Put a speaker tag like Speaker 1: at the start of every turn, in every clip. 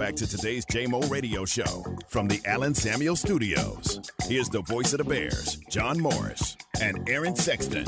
Speaker 1: back to today's JMO Radio Show from the Allen Samuel Studios. Here's the voice of the Bears, John Morris and Aaron Sexton.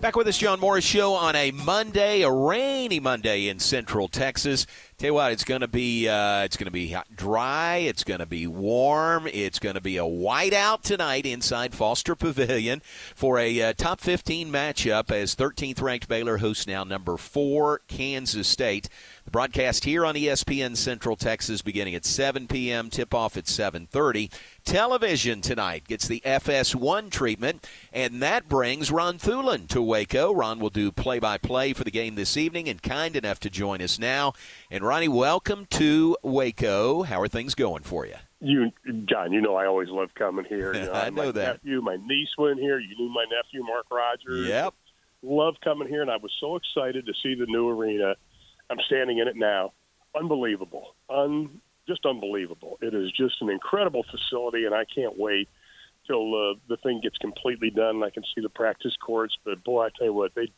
Speaker 2: Back with us, John Morris Show on a Monday, a rainy Monday in Central Texas. Tell you what, it's going to be uh, it's going to be dry. It's going to be warm. It's going to be a whiteout tonight inside Foster Pavilion for a uh, top 15 matchup as 13th ranked Baylor hosts now number four Kansas State. The broadcast here on ESPN Central Texas beginning at 7 p.m. Tip off at 7:30. Television tonight gets the FS1 treatment, and that brings Ron Thulin to Waco. Ron will do play-by-play for the game this evening, and kind enough to join us now. And Ronnie, welcome to Waco. How are things going for you?
Speaker 3: You, John, you know I always love coming here. You know,
Speaker 2: I know
Speaker 3: my
Speaker 2: that.
Speaker 3: Nephew, my niece went here. You knew my nephew, Mark Rogers.
Speaker 2: Yep.
Speaker 3: Love coming here, and I was so excited to see the new arena. I'm standing in it now. Unbelievable. Un, just unbelievable. It is just an incredible facility, and I can't wait till uh, the thing gets completely done and I can see the practice courts. But boy, I tell you what, they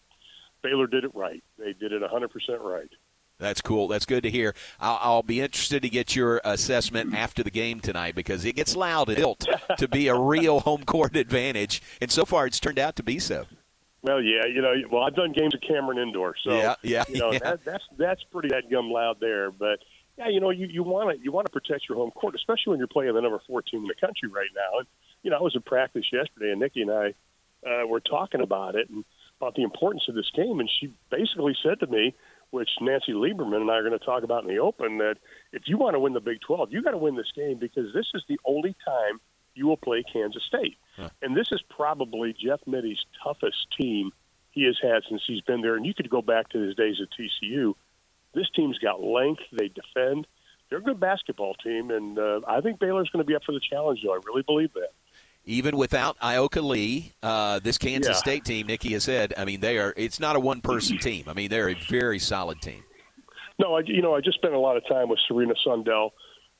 Speaker 3: Baylor did it right. They did it 100% right.
Speaker 2: That's cool. That's good to hear. I'll, I'll, be interested to get your assessment after the game tonight because it gets loud and built to be a real home court advantage, and so far it's turned out to be so.
Speaker 3: Well, yeah, you know, well, I've done games at Cameron Indoor, so
Speaker 2: yeah, yeah,
Speaker 3: you know
Speaker 2: yeah.
Speaker 3: that, that's that's pretty that gum loud there. But yeah, you know, you you want to you want to protect your home court, especially when you're playing the number four team in the country right now. And you know, I was in practice yesterday, and Nicki and I uh, were talking about it and about the importance of this game, and she basically said to me, which Nancy Lieberman and I are going to talk about in the open, that if you want to win the Big 12, you got to win this game because this is the only time you will play Kansas State.
Speaker 2: Huh.
Speaker 3: And this is probably Jeff Mittie's toughest team he has had since he's been there. And you could go back to his days at TCU. This team's got length. They defend. They're a good basketball team, and uh, I think Baylor's going to be up for the challenge. Though I really believe that.
Speaker 2: Even without Ayoka Lee, uh, this Kansas
Speaker 3: Yeah.
Speaker 2: State team, Nicki has said, I mean, they are. It's not a one-person team. I mean, they're a very solid team.
Speaker 3: No, I, you know, I just spent a lot of time with Serena Sundell,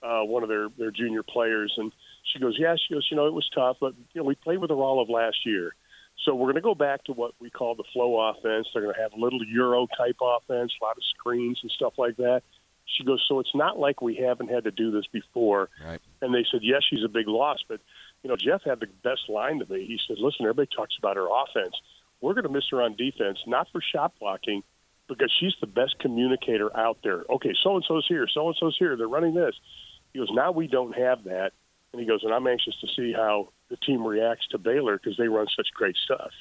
Speaker 3: uh, one of their their junior players, and she goes, "Yeah," she goes, "You know, it was tough, but you know, we played with her all of last year, so we're going to go back to what we call the flow offense. They're going to have a little Euro type offense, a lot of screens and stuff like that." She goes, "So it's not like we haven't had to do this before."
Speaker 2: Right.
Speaker 3: And they said, "Yes, she's a big loss, but you know, Jeff had the best line to me. He said, "Listen, everybody talks about her offense. We're going to miss her on defense, not for shot blocking." because she's the best communicator out there. Okay, so and so's here, so and so's here. They're running this. He goes, now we don't have that, and he goes, and I'm anxious to see how the team reacts to Baylor because they run such great stuff.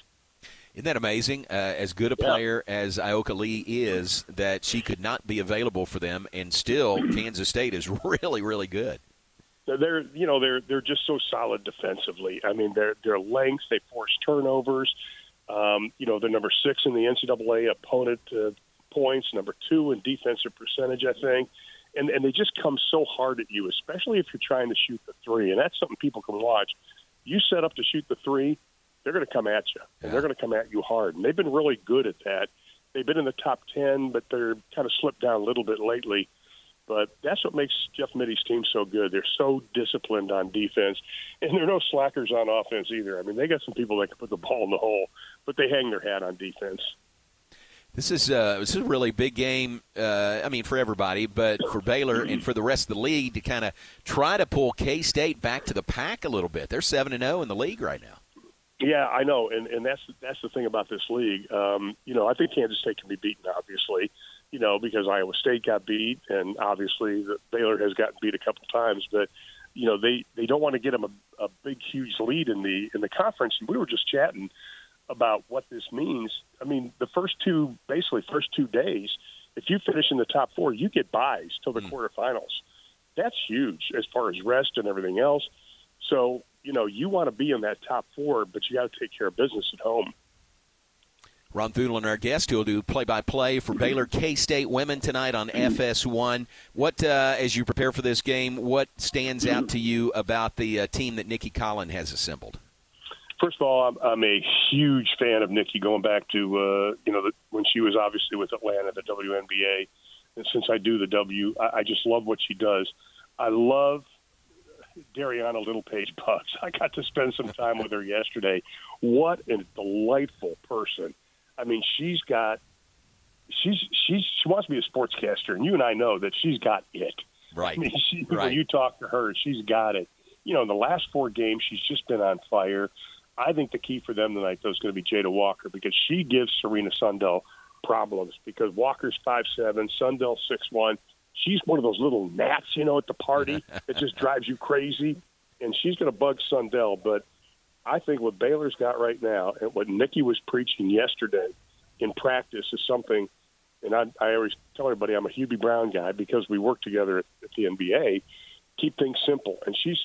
Speaker 2: Isn't that amazing? Uh, as good a
Speaker 3: Yeah.
Speaker 2: player as Ayoka Lee is, that she could not be available for them, and still Kansas State is really, really good.
Speaker 3: They're you know they're they're just so solid defensively. I mean their their length, they force turnovers. Um, you know they're number six in the NCAA opponent uh, points, number two in defensive percentage, I think. And and they just come so hard at you, especially if you're trying to shoot the three. And that's something people can watch. You set up to shoot the three, they're going to come at you, and
Speaker 2: Yeah.
Speaker 3: they're going to come at you hard. And they've been really good at that. They've been in the top ten, but they're kind of slipped down a little bit lately. But that's what makes Jeff Mittie's team so good. They're so disciplined on defense, and they're no slackers on offense either. I mean, they got some people that can put the ball in the hole, but they hang their hat on defense.
Speaker 2: This is uh, this is a really big game. Uh, I mean, for everybody, but for Baylor and for the rest of the league to kind of try to pull K State back to the pack a little bit. They're seven and zero in the league right now.
Speaker 3: Yeah, I know, and and that's that's the thing about this league. Um, you know, I think Kansas State can be beaten, obviously. You know, because Iowa State got beat, and obviously the Baylor has gotten beat a couple times. But you know, they they don't want to get them a, a big, huge lead in the in the conference. And we were just chatting about what this means. I mean, the first two, basically first two days, if you finish in the top four, you get buys till the mm. quarterfinals. That's huge as far as rest and everything else. So, you know, you want to be in that top four, but you got to take care of business at home.
Speaker 2: Ron Thulin, our guest, who will do play-by-play for Baylor K State women tonight on FS1. What, uh, as you prepare for this game, what stands out to you about the uh, team that Nicki Collen has assembled?
Speaker 3: First of all, I'm, I'm a huge fan of Nicki going back to, uh, you know, the, when she was obviously with Atlanta, the WNBA. And since I do the W, I, I just love what she does. I love Darianna Littlepage-Buggs. I got to spend some time with her yesterday. What a delightful person. I mean, she's got she's she's she wants to be a sportscaster, and you and I know that she's got it.
Speaker 2: Right.
Speaker 3: I mean, she,
Speaker 2: right.
Speaker 3: when you talk to her, she's got it. You know, in the last four games, she's just been on fire. I think the key for them tonight, though, is going to be Jada Walker because she gives Serena Sundell problems because Walker's five seven, Sundell six one. She's one of those little gnats, you know, at the party that just drives you crazy, and she's going to bug Sundell. But I think what Baylor's got right now and what Nicki was preaching yesterday in practice is something. And I, I always tell everybody I'm a Hubie Brown guy because we work together at, at the NBA. Keep things simple, and she's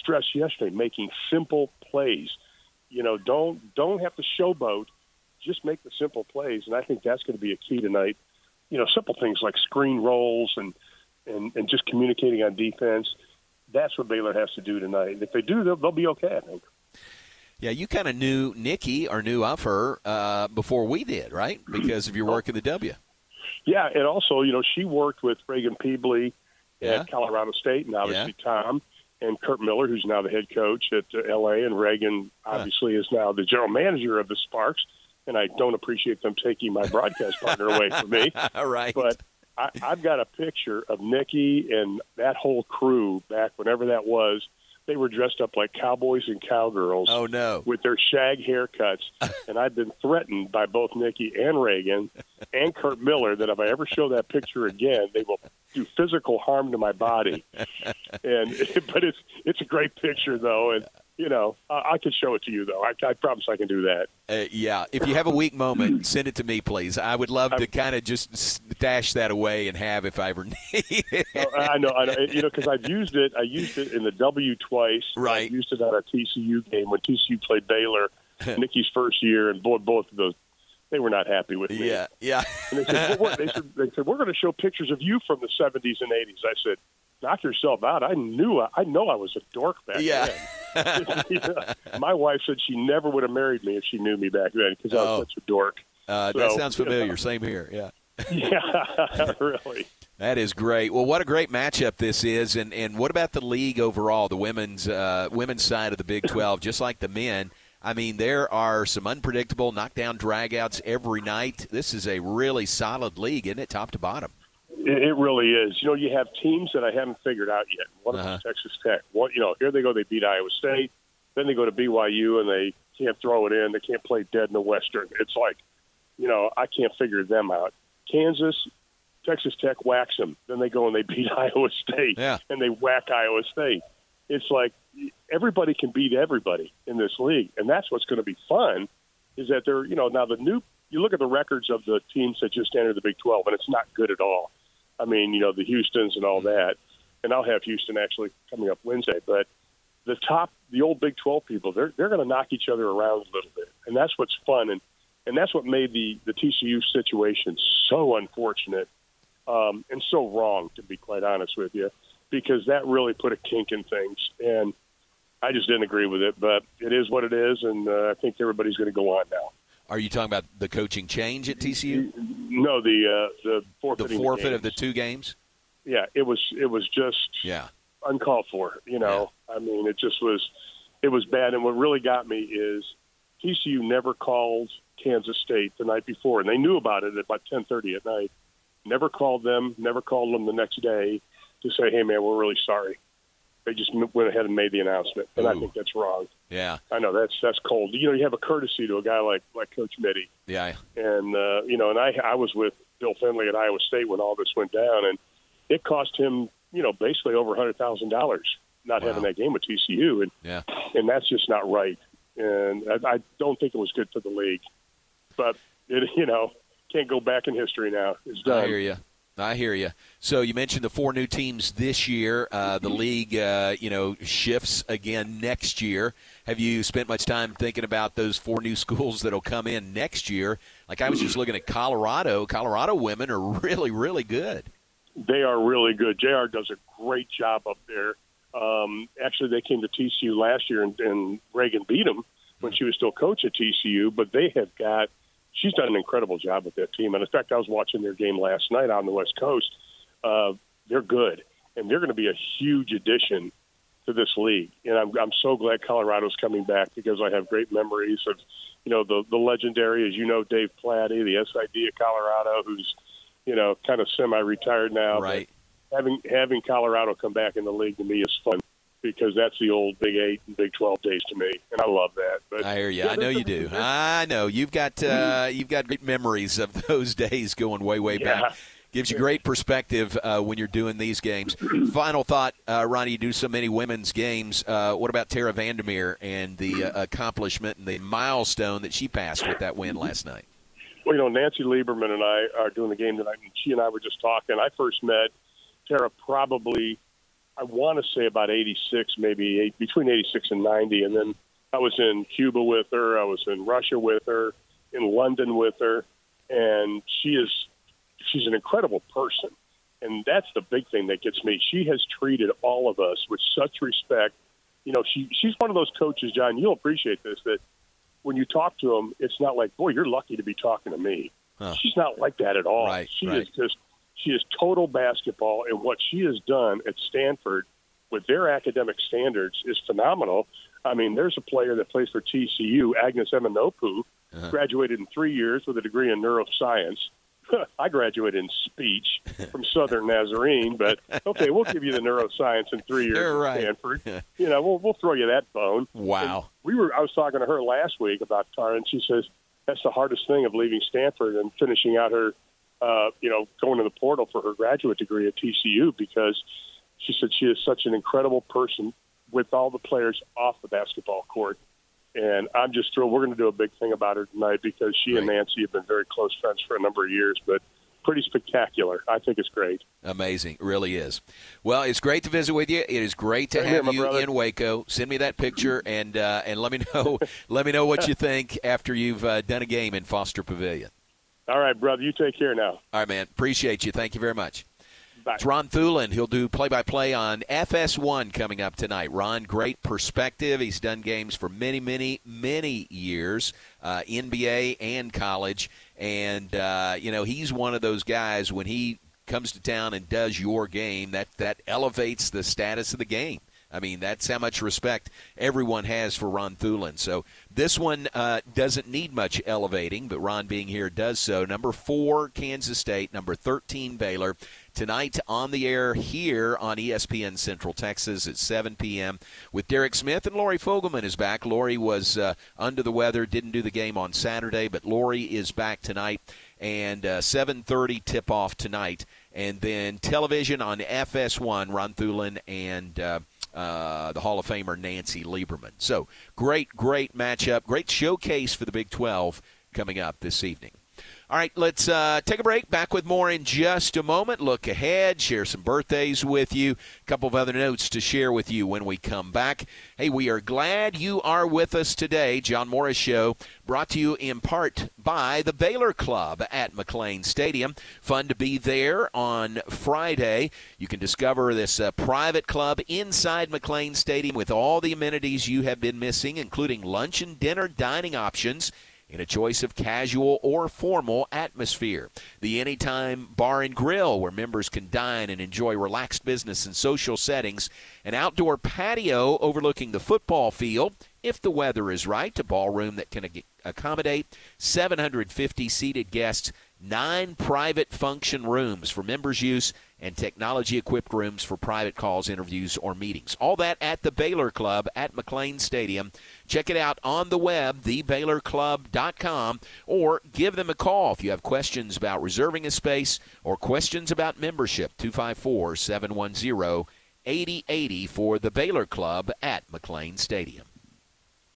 Speaker 3: stressed yesterday making simple plays. You know, don't don't have to showboat. Just make the simple plays, and I think that's going to be a key tonight. You know, simple things like screen rolls and and and just communicating on defense. That's what Baylor has to do tonight. And If they do, they'll, they'll be okay. I think.
Speaker 2: Yeah, you kind of knew Nicki or knew of her uh, before we did, right? Because of your work in the W.
Speaker 3: Yeah, and also, you know, she worked with Raegan Pebley
Speaker 2: Yeah.
Speaker 3: at Colorado State, and obviously
Speaker 2: Yeah.
Speaker 3: Tom and Kurt Miller, who's now the head coach at uh, L.A., and Raegan obviously is now the general manager of the Sparks. And I don't appreciate them taking my broadcast partner away from me.
Speaker 2: All right.
Speaker 3: But I, I've got a picture of Nicki and that whole crew back whenever that was. They were dressed up like cowboys and cowgirls
Speaker 2: oh no.
Speaker 3: with their shag haircuts, and I've been threatened by both Nicki and Raegan and Kurt Miller that if I ever show that picture again, they will do physical harm to my body. And but it's it's a great picture though, and you know I, I can show it to you though. I, I promise I can do that.
Speaker 2: Uh, yeah, if you have a weak moment, send it to me, please. I would love to kind of just stash that away and have if I ever need it.
Speaker 3: Oh, I know, I know. You know, because I've used it. I used it in the W twice.
Speaker 2: Right.
Speaker 3: I used it at a TCU game when TCU played Baylor, Nicki's first year, and boy, both of those they were not happy with me.
Speaker 2: Yeah, yeah.
Speaker 3: And they said, well, they said, they said, we're going to show pictures of you from the 70s and 80s. I said, knock yourself out. I knew, I know I was a dork back
Speaker 2: Yeah.
Speaker 3: then. Know, My wife said she never would have married me if she knew me back then because I
Speaker 2: Oh.
Speaker 3: was such a dork.
Speaker 2: Uh, that
Speaker 3: So,
Speaker 2: sounds
Speaker 3: you know.
Speaker 2: familiar. Same here. Yeah.
Speaker 3: Yeah, really.
Speaker 2: That is great. Well, what a great matchup this is, and and what about the league overall? The women's uh, women's side of the Big Twelve, just like the men. I mean, there are some unpredictable knockdown dragouts every night. This is a really solid league, isn't it, top to bottom?
Speaker 3: It, it really is. You know, you have teams that I haven't figured out yet. One of them
Speaker 2: Uh-huh.
Speaker 3: is Texas Tech. One, you know, here they go, they beat Iowa State. Then they go to BYU and they can't throw it in. They can't play dead in the Western. It's like, you know, I can't figure them out. Kansas, Texas Tech whacks them. Then they go and they beat Iowa State.
Speaker 2: Yeah.
Speaker 3: And they whack Iowa State. It's like everybody can beat everybody in this league, and that's what's going to be fun. Is that they're, you know, now the new. You look at the records of the teams that just entered the Big 12, and it's not good at all. I mean, you know, the Houston's and all that. And I'll have Houston actually coming up Wednesday. But the top, the old Big 12 people, they're they're going to knock each other around a little bit, and that's what's fun, and and that's what made the the TCU situation so unfortunate um, and so wrong, to be quite honest with you, because that really put a kink in things, and I just didn't agree with it. But it is what it is, and uh, I think everybody's going to go on now.
Speaker 2: Are you talking about the coaching change at TCU?
Speaker 3: No, the uh, the
Speaker 2: The
Speaker 3: forfeiting
Speaker 2: forfeit of the two games?
Speaker 3: yeah, it was it was just
Speaker 2: Yeah.
Speaker 3: uncalled for. You know, I mean, it just was it was bad. And what really got me is TCU never called Kansas State the night before, and they knew about it at about ten thirty at night. Never called them. Never called them the next day to say, "Hey, man, we're really sorry." They just went ahead and made the announcement, and I think that's wrong.
Speaker 2: Yeah.
Speaker 3: I know that's that's cold. You know, you have a courtesy to a guy like like Coach Mittie,
Speaker 2: Yeah.
Speaker 3: and uh, you know, and I I was with Bill Fennelly at Iowa State when all this went down, and it cost him you know basically over a hundred thousand dollars not
Speaker 2: Wow.
Speaker 3: having that game with TCU, and
Speaker 2: Yeah.
Speaker 3: and that's just not right, and I, I don't think it was good for the league, but it you know can't go back in history now. It's done.
Speaker 2: I hear you. I hear you. So you mentioned the four new teams this year. Uh, the league, uh, you know, shifts again next year. Have you spent much time thinking about those four new schools that'll come in next year? Like I was just looking at Colorado. Colorado women are really, really good.
Speaker 3: They are really good. Jr. does a great job up there. Um, actually, they came to TCU last year, and, and Raegan beat them when she was still coach at TCU. But they have got she's done an incredible job with that team. And in fact, I was watching their game last night on the West Coast. Uh, they're good, and they're going to be a huge addition to this league. And I'm, I'm so glad Colorado's coming back because I have great memories of, you know, the, the legendary, as you know, Dave Plati, the SID of Colorado, who's, you know, kind of semi-retired now.
Speaker 2: Right.
Speaker 3: But having having Colorado come back in the league to me is fun because that's the old Big Eight and Big Twelve days to me, and I love that. But
Speaker 2: I hear you.
Speaker 3: yeah,
Speaker 2: I know you do. I know you've got uh, you've got great memories of those days going way way
Speaker 3: Yeah.
Speaker 2: back. Gives you great perspective uh, when you're doing these games. Final thought, uh, Ronnie. You do so many women's games. Uh, what about Tara VanDerveer and the uh, accomplishment and the milestone that she passed with that win last night?
Speaker 3: Well, you know, Nancy Lieberman and I are doing the game tonight, and she and I were just talking. I first met Tara probably, I want to say about 86, maybe eight, between 86 and 90. And then I was in Cuba with her, I was in Russia with her, in London with her, and she is, she's an incredible person. And that's the big thing that gets me. She has treated all of us with such respect. You know, she she's one of those coaches, John. You'll appreciate this. That when you talk to them, it's not like, boy, you're lucky to be talking to me.
Speaker 2: Huh.
Speaker 3: She's not like that at all.
Speaker 2: Right,
Speaker 3: she
Speaker 2: right.
Speaker 3: is just she is total basketball, and what she has done at Stanford with their academic standards is phenomenal. I mean, there's a player that plays for TCU, Agnes Emma-Nnopu,
Speaker 2: Uh-huh.
Speaker 3: graduated in three years with a degree in neuroscience. I graduated in speech from Southern Nazarene, but okay, we'll give you the neuroscience in three years
Speaker 2: You're
Speaker 3: at
Speaker 2: right.
Speaker 3: Stanford. You know, we'll we'll throw you that bone.
Speaker 2: Wow.
Speaker 3: We were I was talking to her last week about Tara, and she says that's the hardest thing of leaving Stanford and finishing out her, uh, you know, going to the portal for her graduate degree at TCU because she said she is such an incredible person with all the players off the basketball court. And I'm just thrilled. We're going to do a big thing about her tonight because she and Nancy have been very close friends for a number of years, but pretty spectacular. I think it's great.
Speaker 2: Amazing, It really is. Well, it's great to visit with you. It is great to
Speaker 3: here,
Speaker 2: have
Speaker 3: my
Speaker 2: you
Speaker 3: brother.
Speaker 2: in Waco. Send me that picture and uh, and let me know let me know what you think after you've uh, done a game in Foster Pavilion.
Speaker 3: All right, brother. You take care now.
Speaker 2: All right, man. Appreciate you. Thank you very much.
Speaker 3: Bye.
Speaker 2: It's Ron Thulin. He'll do play-by-play on FS1 coming up tonight. Ron, great perspective. He's done games for many, many, many years, uh, NBA and college, and uh, you know he's one of those guys when he comes to town and does your game that that elevates the status of the game. I mean, that's how much respect everyone has for Ron Thulin. So this one uh, doesn't need much elevating, but Ron being here does so. Number four, Kansas State. Number 13, Baylor. Tonight on the air here on ESPN Central Texas at 7 p.m. with Derek Smith and Lori Fogelman is back. Lori was uh, under the weather, didn't do the game on Saturday, but Lori is back tonight and uh, 7:30 tip-off tonight, and then television on FS1. Ron Thulin and uh, the Hall of Famer Nancy Lieberman. So great, great matchup, great showcase for the Big 12 coming up this evening. All right, let's uh, take a break. Back with more in just a moment. Look ahead, share some birthdays with you, a couple of other notes to share with you when we come back. Hey, we are glad you are with us today. John Morris Show brought to you in part by the Baylor Club at McLane Stadium. Fun to be there on Friday. You can discover this uh, private club inside McLane Stadium with all the amenities you have been missing, including lunch and dinner dining options in a choice of casual or formal atmosphere. The Anytime Bar and Grill, where members can dine and enjoy relaxed business and social settings. An outdoor patio overlooking the football field, if the weather is right. A ballroom that can accommodate 750 seated guests. Nine private function rooms for members' use and technology equipped rooms for private calls, interviews, or meetings. All that at the Baylor Club at McLane Stadium. Check it out on the web, thebaylorclub.com, or give them a call if you have questions about reserving a space or questions about membership. 254 710 8080 for the Baylor Club at McLane Stadium.